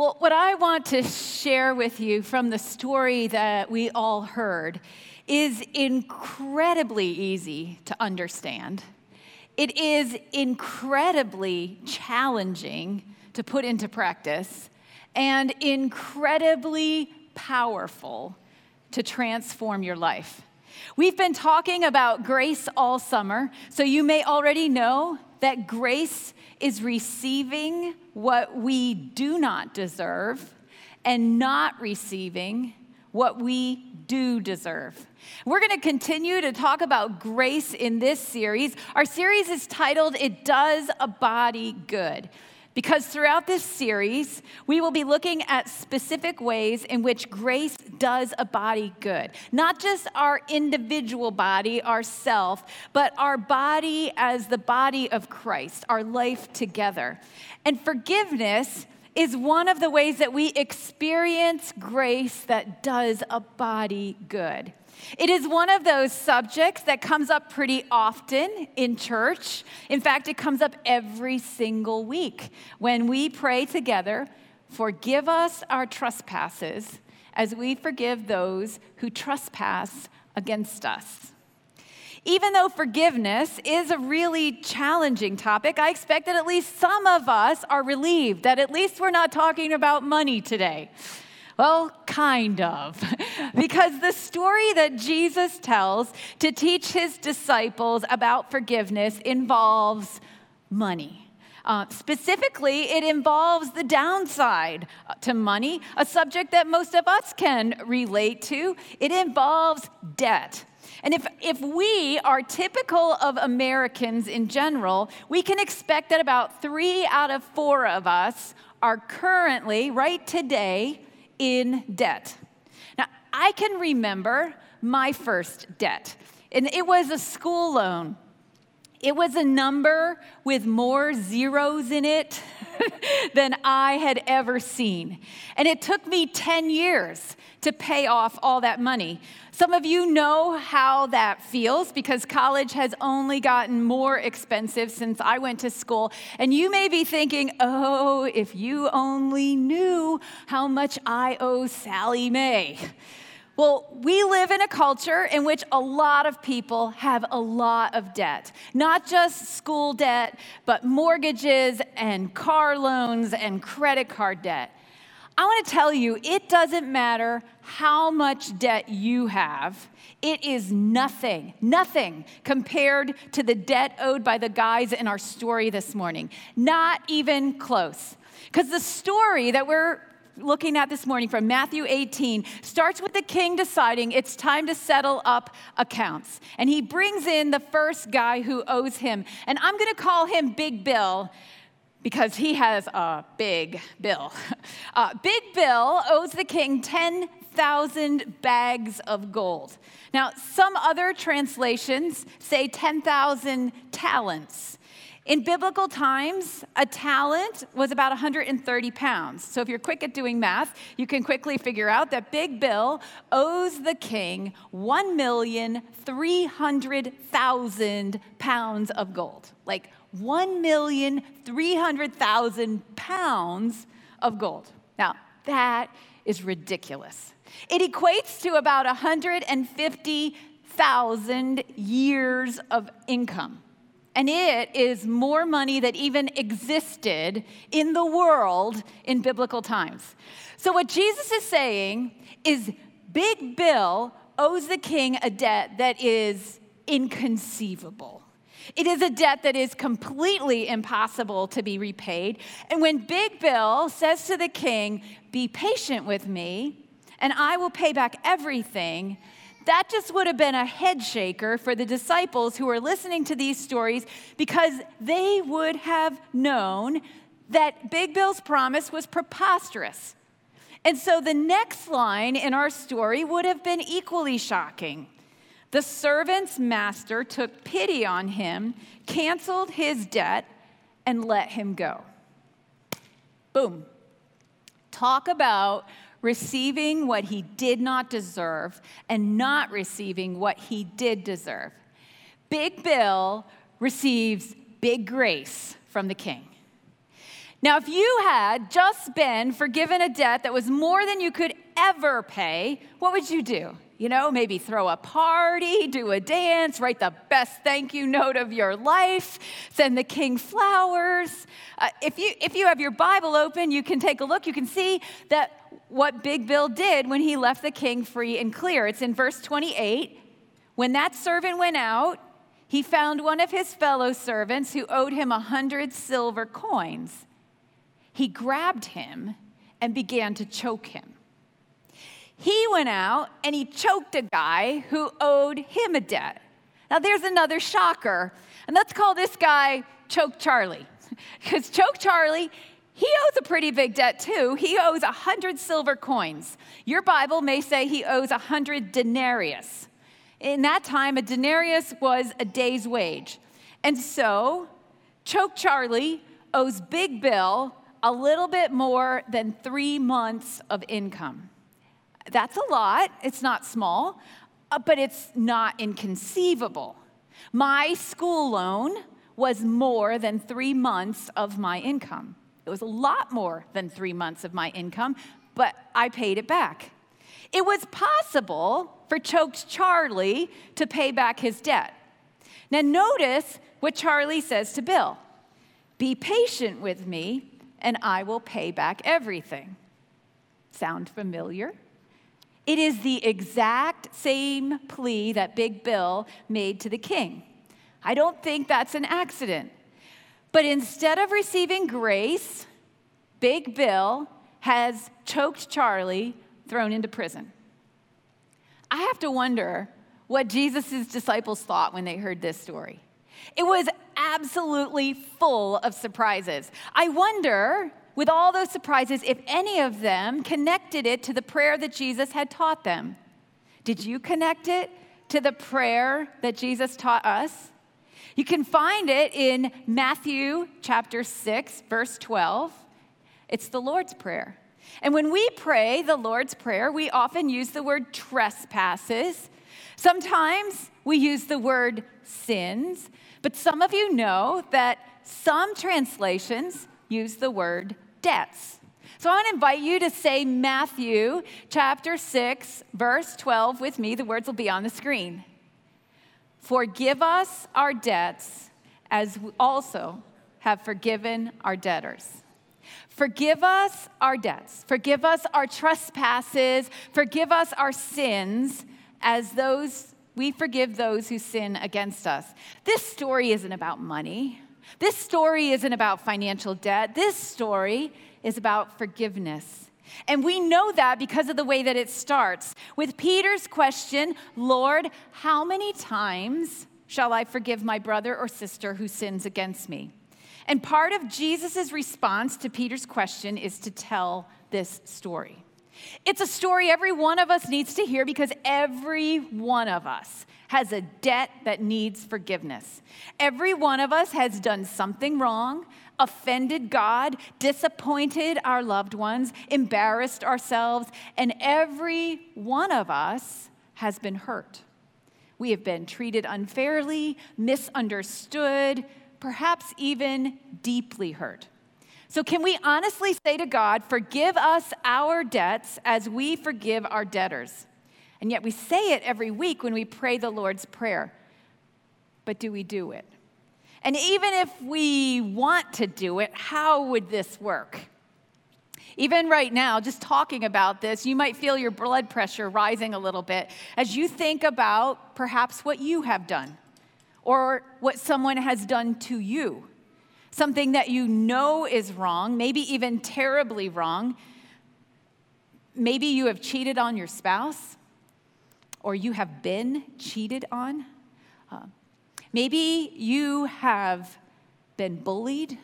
Well, what I want to share with you from the story that we all heard is incredibly easy to understand. It is incredibly challenging to put into practice and incredibly powerful to transform your life. We've been talking about grace all summer, so you may already know that grace is receiving what we do not deserve and not receiving what we do deserve. We're going to continue to talk about grace in this series. Our series is titled It Does a Body Good. Because throughout this series, we will be looking at specific ways in which grace does a body good. Not just our individual body, our self, but our body as the body of Christ, our life together. And forgiveness is one of the ways that we experience grace that does a body good. It is one of those subjects that comes up pretty often in church. In fact, it comes up every single week when we pray together, forgive us our trespasses as we forgive those who trespass against us. Even though forgiveness is a really challenging topic, I expect that at least some of us are relieved that at least we're not talking about money today. Well, kind of. because the story that Jesus tells to teach his disciples about forgiveness involves money. Uh, specifically, it involves the downside to money, a subject that most of us can relate to. It involves debt. And if, if we are typical of Americans in general, we can expect that about three out of four of us are currently, right today, in debt. Now, I can remember my first debt, and it was a school loan. It was a number with more zeros in it than I had ever seen. And it took me 10 years to pay off all that money. Some of you know how that feels because college has only gotten more expensive since I went to school. And you may be thinking, oh, if you only knew how much I owe Sallie Mae. Well, we live in a culture in which a lot of people have a lot of debt. Not just school debt, but mortgages and car loans and credit card debt. I want to tell you, it doesn't matter how much debt you have. It is nothing, nothing compared to the debt owed by the guys in our story this morning. Not even close. Because the story that we're looking at this morning from Matthew 18 starts with the king deciding it's time to settle up accounts. And he brings in the first guy who owes him. And I'm going to call him Big Bill because he has a big bill. Uh, big Bill owes the king 10,000 bags of gold. Now, some other translations say 10,000 talents. In biblical times, a talent was about 130 pounds. So if you're quick at doing math, you can quickly figure out that Big Bill owes the king 1,300,000 pounds of gold. Like 1,300,000 pounds of gold. Now, that is ridiculous. It equates to about 150,000 years of income. And it is more money that even existed in the world in biblical times. So, what Jesus is saying is Big Bill owes the king a debt that is inconceivable. It is a debt that is completely impossible to be repaid. And when Big Bill says to the king, Be patient with me, and I will pay back everything, that just would have been a head shaker for the disciples who were listening to these stories because they would have known that Big Bill's promise was preposterous. And so the next line in our story would have been equally shocking. The servant's master took pity on him, canceled his debt, and let him go. Boom. Talk about receiving what he did not deserve and not receiving what he did deserve. Big Bill receives big grace from the king. Now, if you had just been forgiven a debt that was more than you could ever pay, what would you do? You know, maybe throw a party, do a dance, write the best thank you note of your life, send the king flowers. Uh, if, you, if you have your Bible open, you can take a look. You can see that what Big Bill did when he left the king free and clear. It's in verse 28. When that servant went out, he found one of his fellow servants who owed him a hundred silver coins. He grabbed him and began to choke him. He went out and he choked a guy who owed him a debt. Now, there's another shocker, and let's call this guy Choke Charlie. Because Choke Charlie, he owes a pretty big debt too. He owes a hundred silver coins. Your Bible may say he owes a hundred denarius. In that time, a denarius was a day's wage. And so, Choke Charlie owes Big Bill a little bit more than three months of income. That's a lot. It's not small, uh, but it's not inconceivable. My school loan was more than three months of my income. It was a lot more than three months of my income, but I paid it back. It was possible for Choked Charlie to pay back his debt. Now, notice what Charlie says to Bill Be patient with me, and I will pay back everything. Sound familiar? It is the exact same plea that Big Bill made to the king. I don't think that's an accident. But instead of receiving grace, Big Bill has choked Charlie, thrown into prison. I have to wonder what Jesus' disciples thought when they heard this story. It was absolutely full of surprises. I wonder with all those surprises if any of them connected it to the prayer that Jesus had taught them. Did you connect it to the prayer that Jesus taught us? You can find it in Matthew chapter 6, verse 12. It's the Lord's Prayer. And when we pray the Lord's Prayer, we often use the word trespasses. Sometimes we use the word sins, but some of you know that some translations use the word debts. So I want to invite you to say Matthew chapter 6, verse 12 with me. The words will be on the screen. Forgive us our debts as we also have forgiven our debtors. Forgive us our debts. Forgive us our trespasses. Forgive us our sins as those we forgive those who sin against us. This story isn't about money. This story isn't about financial debt. This story is about forgiveness. And we know that because of the way that it starts with Peter's question Lord, how many times shall I forgive my brother or sister who sins against me? And part of Jesus' response to Peter's question is to tell this story. It's a story every one of us needs to hear because every one of us has a debt that needs forgiveness. Every one of us has done something wrong, offended God, disappointed our loved ones, embarrassed ourselves, and every one of us has been hurt. We have been treated unfairly, misunderstood, perhaps even deeply hurt. So, can we honestly say to God, Forgive us our debts as we forgive our debtors? And yet we say it every week when we pray the Lord's Prayer. But do we do it? And even if we want to do it, how would this work? Even right now, just talking about this, you might feel your blood pressure rising a little bit as you think about perhaps what you have done or what someone has done to you. Something that you know is wrong, maybe even terribly wrong. Maybe you have cheated on your spouse or you have been cheated on. Uh, maybe you have been bullied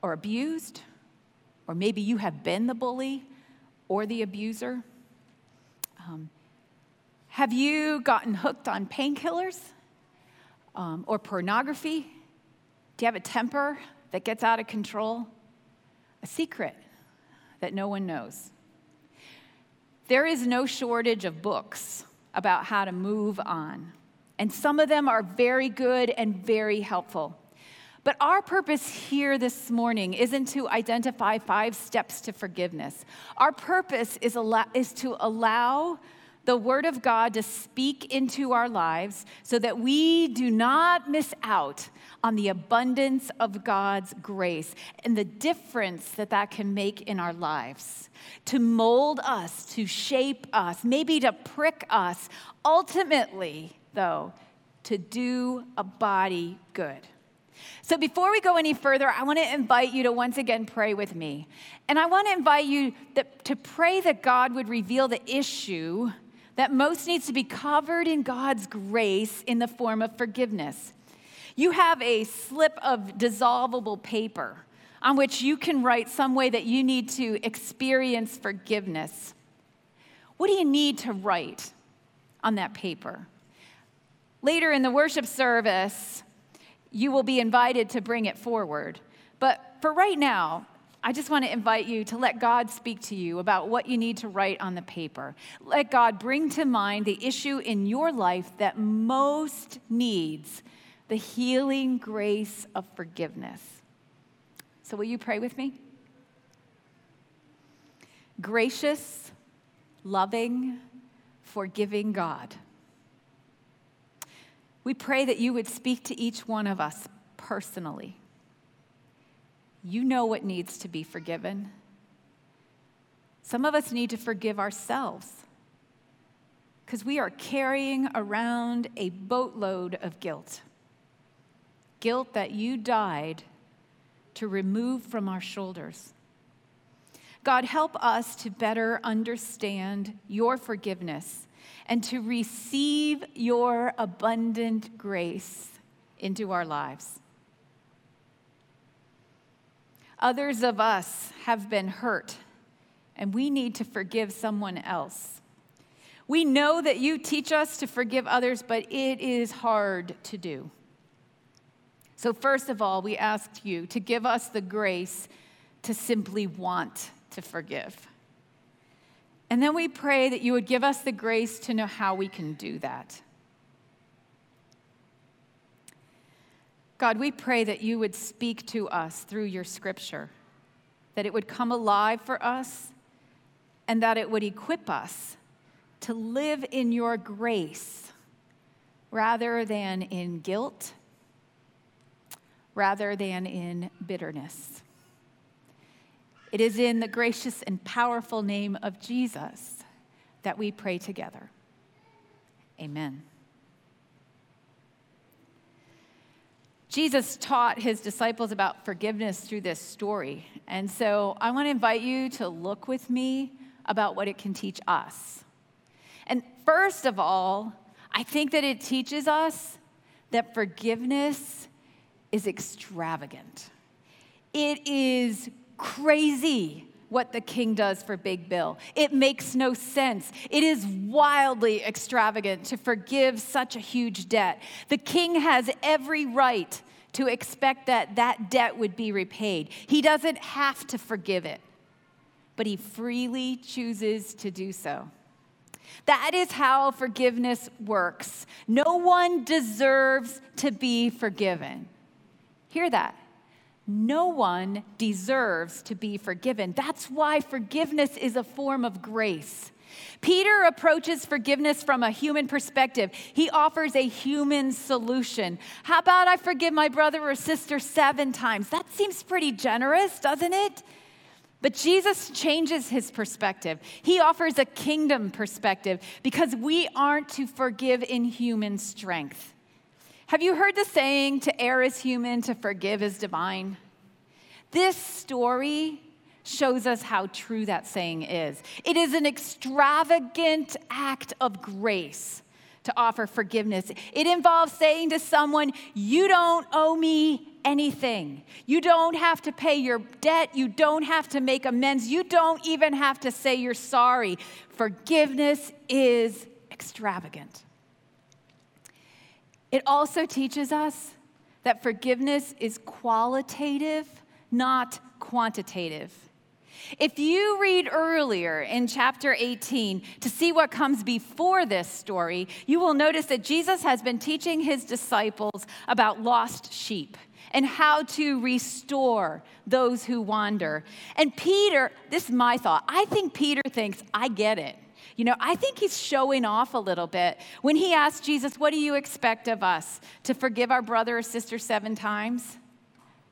or abused, or maybe you have been the bully or the abuser. Um, have you gotten hooked on painkillers um, or pornography? Do you have a temper that gets out of control? A secret that no one knows? There is no shortage of books about how to move on, and some of them are very good and very helpful. But our purpose here this morning isn't to identify five steps to forgiveness. Our purpose is, is to allow the Word of God to speak into our lives so that we do not miss out on the abundance of God's grace and the difference that that can make in our lives. To mold us, to shape us, maybe to prick us, ultimately, though, to do a body good. So, before we go any further, I want to invite you to once again pray with me. And I want to invite you that, to pray that God would reveal the issue that most needs to be covered in God's grace in the form of forgiveness. You have a slip of dissolvable paper on which you can write some way that you need to experience forgiveness. What do you need to write on that paper? Later in the worship service, you will be invited to bring it forward. But for right now, I just want to invite you to let God speak to you about what you need to write on the paper. Let God bring to mind the issue in your life that most needs the healing grace of forgiveness. So, will you pray with me? Gracious, loving, forgiving God. We pray that you would speak to each one of us personally. You know what needs to be forgiven. Some of us need to forgive ourselves because we are carrying around a boatload of guilt. Guilt that you died to remove from our shoulders. God, help us to better understand your forgiveness and to receive your abundant grace into our lives. Others of us have been hurt, and we need to forgive someone else. We know that you teach us to forgive others, but it is hard to do. So, first of all, we ask you to give us the grace to simply want to forgive. And then we pray that you would give us the grace to know how we can do that. God, we pray that you would speak to us through your scripture, that it would come alive for us, and that it would equip us to live in your grace rather than in guilt, rather than in bitterness. It is in the gracious and powerful name of Jesus that we pray together. Amen. Jesus taught his disciples about forgiveness through this story. And so I want to invite you to look with me about what it can teach us. And first of all, I think that it teaches us that forgiveness is extravagant. It is crazy what the king does for Big Bill. It makes no sense. It is wildly extravagant to forgive such a huge debt. The king has every right to expect that that debt would be repaid. He doesn't have to forgive it, but he freely chooses to do so. That is how forgiveness works. No one deserves to be forgiven. Hear that. No one deserves to be forgiven. That's why forgiveness is a form of grace. Peter approaches forgiveness from a human perspective. He offers a human solution. How about I forgive my brother or sister seven times? That seems pretty generous, doesn't it? But Jesus changes his perspective. He offers a kingdom perspective because we aren't to forgive in human strength. Have you heard the saying, to err is human, to forgive is divine? This story shows us how true that saying is. It is an extravagant act of grace to offer forgiveness. It involves saying to someone, You don't owe me anything. You don't have to pay your debt. You don't have to make amends. You don't even have to say you're sorry. Forgiveness is extravagant. It also teaches us that forgiveness is qualitative, not quantitative. If you read earlier in chapter 18 to see what comes before this story, you will notice that Jesus has been teaching his disciples about lost sheep. and how to restore those who wander. And Peter, this is my thought, I think Peter thinks, I get it. You know, I think he's showing off a little bit when he asked Jesus, What do you expect of us? To forgive our brother or sister seven times?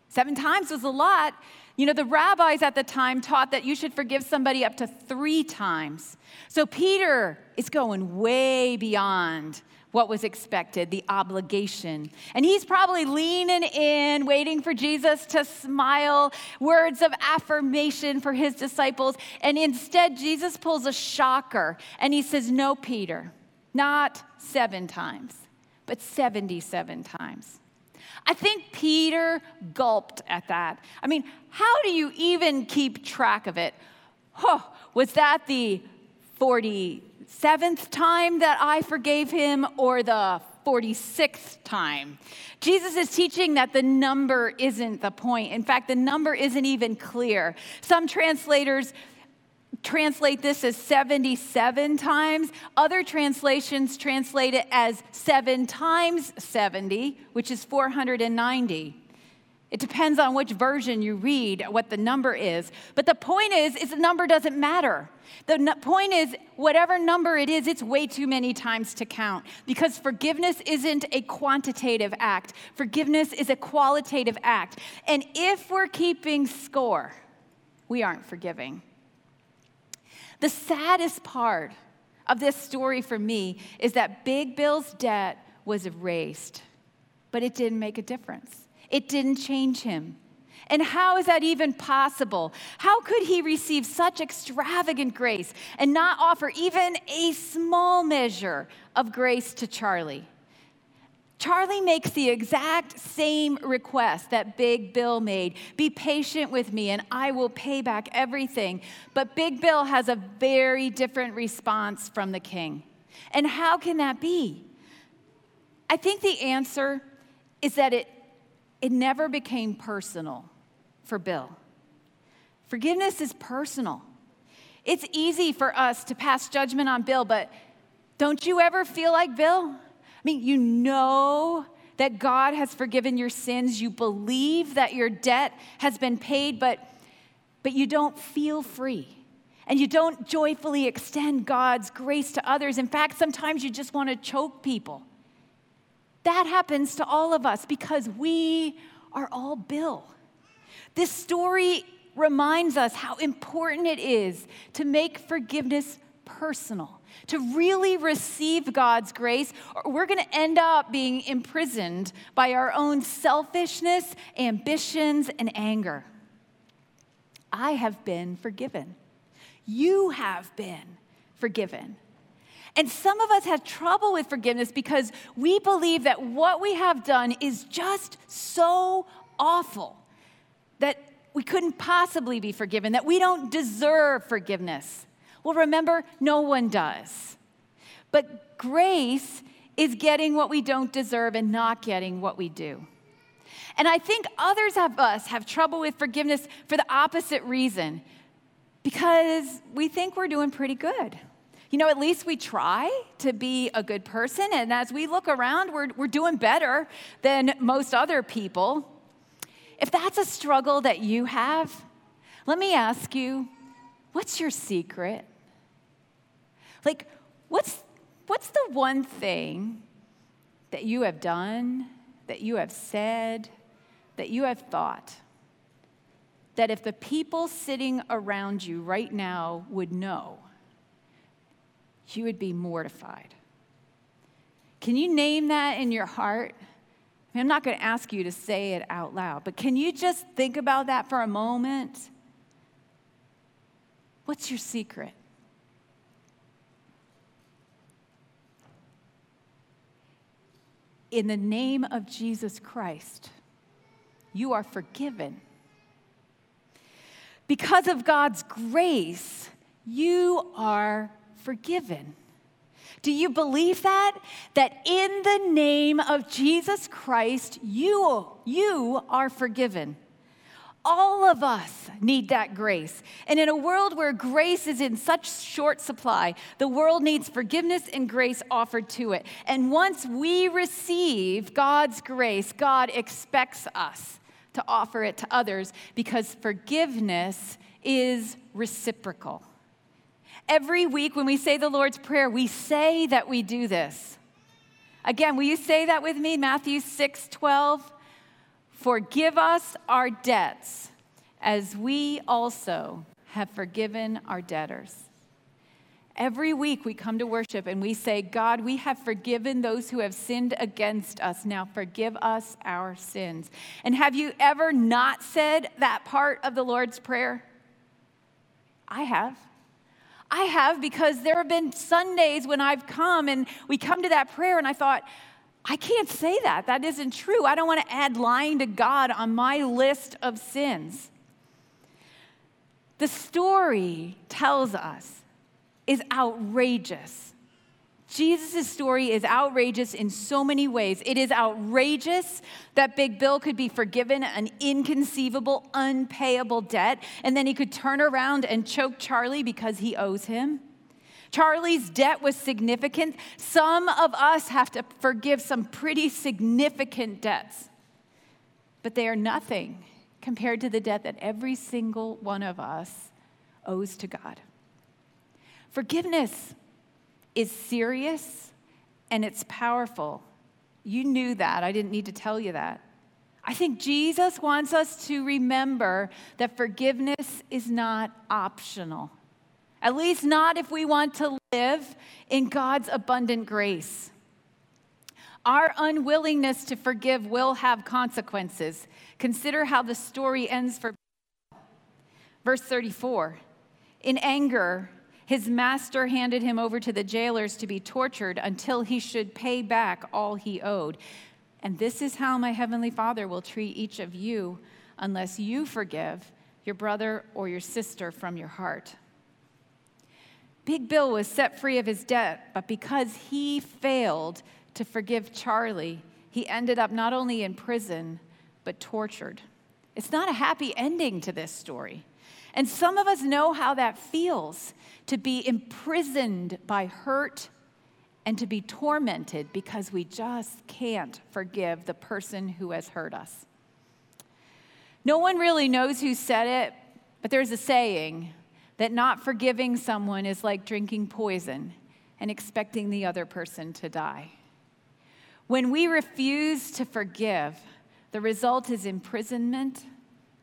Seven times was a lot. You know, the rabbis at the time taught that you should forgive somebody up to three times. So Peter is going way beyond what was expected, the obligation. And he's probably leaning in, waiting for Jesus to smile, words of affirmation for his disciples. And instead, Jesus pulls a shocker and he says, No, Peter, not seven times, but 77 times. I think Peter gulped at that. I mean, how do you even keep track of it? Oh, was that the 47th time that I forgave him or the 46th time. Jesus is teaching that the number isn't the point. In fact, the number isn't even clear. Some translators translate this as 77 times. Other translations translate it as 7 times 70, which is 490. It depends on which version you read, what the number is. But the point is, is the number doesn't matter. The n- point is, whatever number it is, it's way too many times to count because forgiveness isn't a quantitative act. Forgiveness is a qualitative act. And if we're keeping score, we aren't forgiving. The saddest part of this story for me is that Big Bill's debt was erased, but it didn't make a difference. It didn't change him. And how is that even possible? How could he receive such extravagant grace and not offer even a small measure of grace to Charlie? Charlie makes the exact same request that Big Bill made Be patient with me, and I will pay back everything. But Big Bill has a very different response from the king. And how can that be? I think the answer is that it, it never became personal for Bill. Forgiveness is personal. It's easy for us to pass judgment on Bill, but don't you ever feel like Bill? I mean, you know that God has forgiven your sins, you believe that your debt has been paid, but, but you don't feel free. And you don't joyfully extend God's grace to others. In fact, sometimes you just want to choke people. That happens to all of us because we are all Bill. This story reminds us how important it is to make forgiveness personal to really receive God's grace, or we're going to end up being imprisoned by our own selfishness, ambitions, and anger. I have been forgiven. You have been forgiven. And some of us have trouble with forgiveness because we believe that what we have done is just so awful that we couldn't possibly be forgiven, that we don't deserve forgiveness. Well, remember, no one does. But grace is getting what we don't deserve and not getting what we do. And I think others of us have trouble with forgiveness for the opposite reason because we think we're doing pretty good. You know, at least we try to be a good person, and as we look around, we're, we're doing better than most other people. If that's a struggle that you have, let me ask you what's your secret? Like, what's, what's the one thing that you have done, that you have said, that you have thought, that if the people sitting around you right now would know, you would be mortified? Can you name that in your heart? I am not going to ask you to say it out loud, but can you just think about that for a moment? What's your secret? in the name of Jesus Christ, you are forgiven. Because of God's grace, you are forgiven. Do you believe that? That in the name of Jesus Christ, you, you are forgiven. All of us need that grace. And in a world where grace is in such short supply, the world needs forgiveness and grace offered to it. And once we receive God's grace, God expects us to offer it to others because forgiveness is reciprocal. Every week when we say the Lord's Prayer, we say that we do this. Again, will you say that with me? Matthew 6 12. Forgive us our debts as we also have forgiven our debtors. Every week we come to worship and we say, God, we have forgiven those who have sinned against us. Now forgive us our sins. And have you ever not said that part of the Lord's Prayer? I have. I have because there have been Sundays when I've come and we come to that prayer and I thought, I can't say that. That isn't true. I don't want to add lying to God on my list of sins. The story tells us is outrageous. Jesus' story is outrageous in so many ways. It is outrageous that Big Bill could be forgiven an inconceivable, unpayable debt, and then he could turn around and choke Charlie because he owes him. Charlie's debt was significant. Some of us have to forgive some pretty significant debts, but they are nothing compared to the debt that every single one of us owes to God. Forgiveness is serious and it's powerful. You knew that. I didn't need to tell you that. I think Jesus wants us to remember that forgiveness is not optional. At least, not if we want to live in God's abundant grace. Our unwillingness to forgive will have consequences. Consider how the story ends for verse 34. In anger, his master handed him over to the jailers to be tortured until he should pay back all he owed. And this is how my heavenly Father will treat each of you unless you forgive your brother or your sister from your heart. Big Bill was set free of his debt, but because he failed to forgive Charlie, he ended up not only in prison, but tortured. It's not a happy ending to this story. And some of us know how that feels to be imprisoned by hurt and to be tormented because we just can't forgive the person who has hurt us. No one really knows who said it, but there's a saying that not forgiving someone is like drinking poison and expecting the other person to die. When we refuse to forgive, the result is imprisonment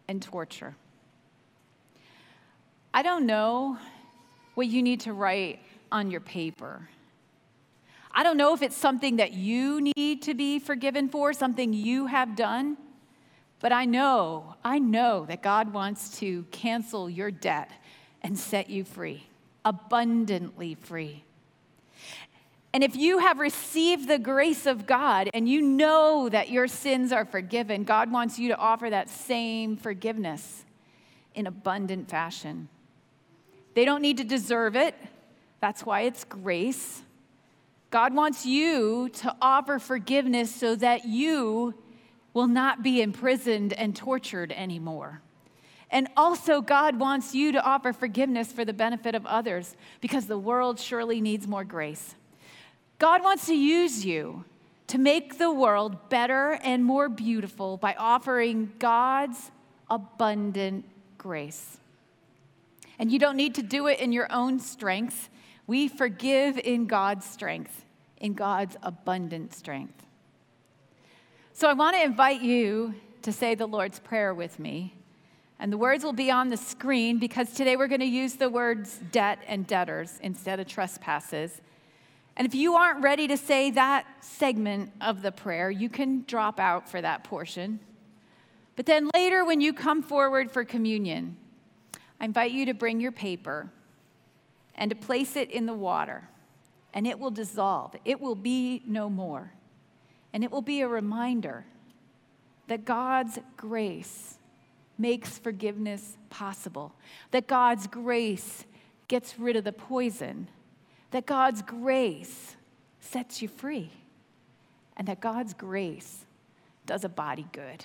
and torture. I don't know what you need to write on your paper. I don't know if it's something that you need to be forgiven for, something you have done, but I know, I know that God wants to cancel your debt and set you free, abundantly free. And if you have received the grace of God and you know that your sins are forgiven, God wants you to offer that same forgiveness in abundant fashion. They don't need to deserve it, that's why it's grace. God wants you to offer forgiveness so that you will not be imprisoned and tortured anymore. And also, God wants you to offer forgiveness for the benefit of others because the world surely needs more grace. God wants to use you to make the world better and more beautiful by offering God's abundant grace. And you don't need to do it in your own strength. We forgive in God's strength, in God's abundant strength. So I want to invite you to say the Lord's Prayer with me. And the words will be on the screen because today we're going to use the words debt and debtors instead of trespasses. And if you aren't ready to say that segment of the prayer, you can drop out for that portion. But then later, when you come forward for communion, I invite you to bring your paper and to place it in the water, and it will dissolve. It will be no more. And it will be a reminder that God's grace makes forgiveness possible, that God's grace gets rid of the poison, that God's grace sets you free, and that God's grace does a body good.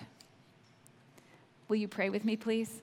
Will you pray with me, please?